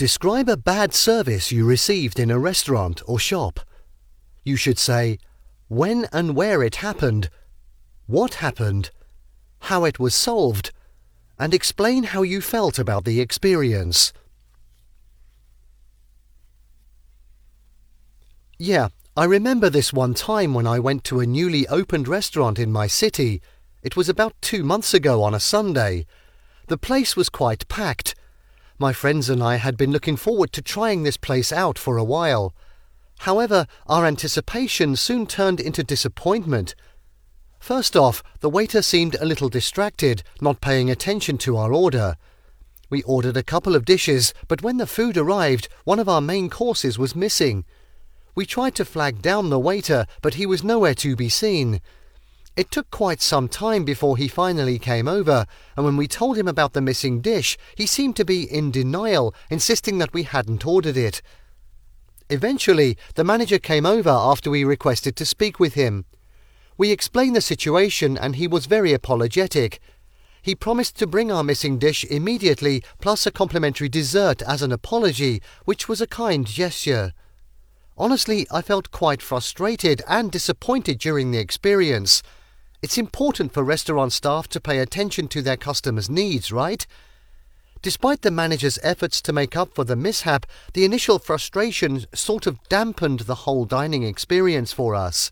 Describe a bad service you received in a restaurant or shop. You should say when and where it happened, what happened, how it was solved, and explain how you felt about the experience. Yeah, I remember this one time when I went to a newly opened restaurant in my city. It was about two months ago on a Sunday. The place was quite packed. My friends and I had been looking forward to trying this place out for a while. However, our anticipation soon turned into disappointment. First off, the waiter seemed a little distracted, not paying attention to our order. We ordered a couple of dishes, but when the food arrived, one of our main courses was missing. We tried to flag down the waiter, but he was nowhere to be seen. It took quite some time before he finally came over, and when we told him about the missing dish, he seemed to be in denial, insisting that we hadn't ordered it. Eventually, the manager came over after we requested to speak with him. We explained the situation and he was very apologetic. He promised to bring our missing dish immediately, plus a complimentary dessert as an apology, which was a kind gesture. Honestly, I felt quite frustrated and disappointed during the experience. It's important for restaurant staff to pay attention to their customers' needs, right? Despite the manager's efforts to make up for the mishap, the initial frustration sort of dampened the whole dining experience for us.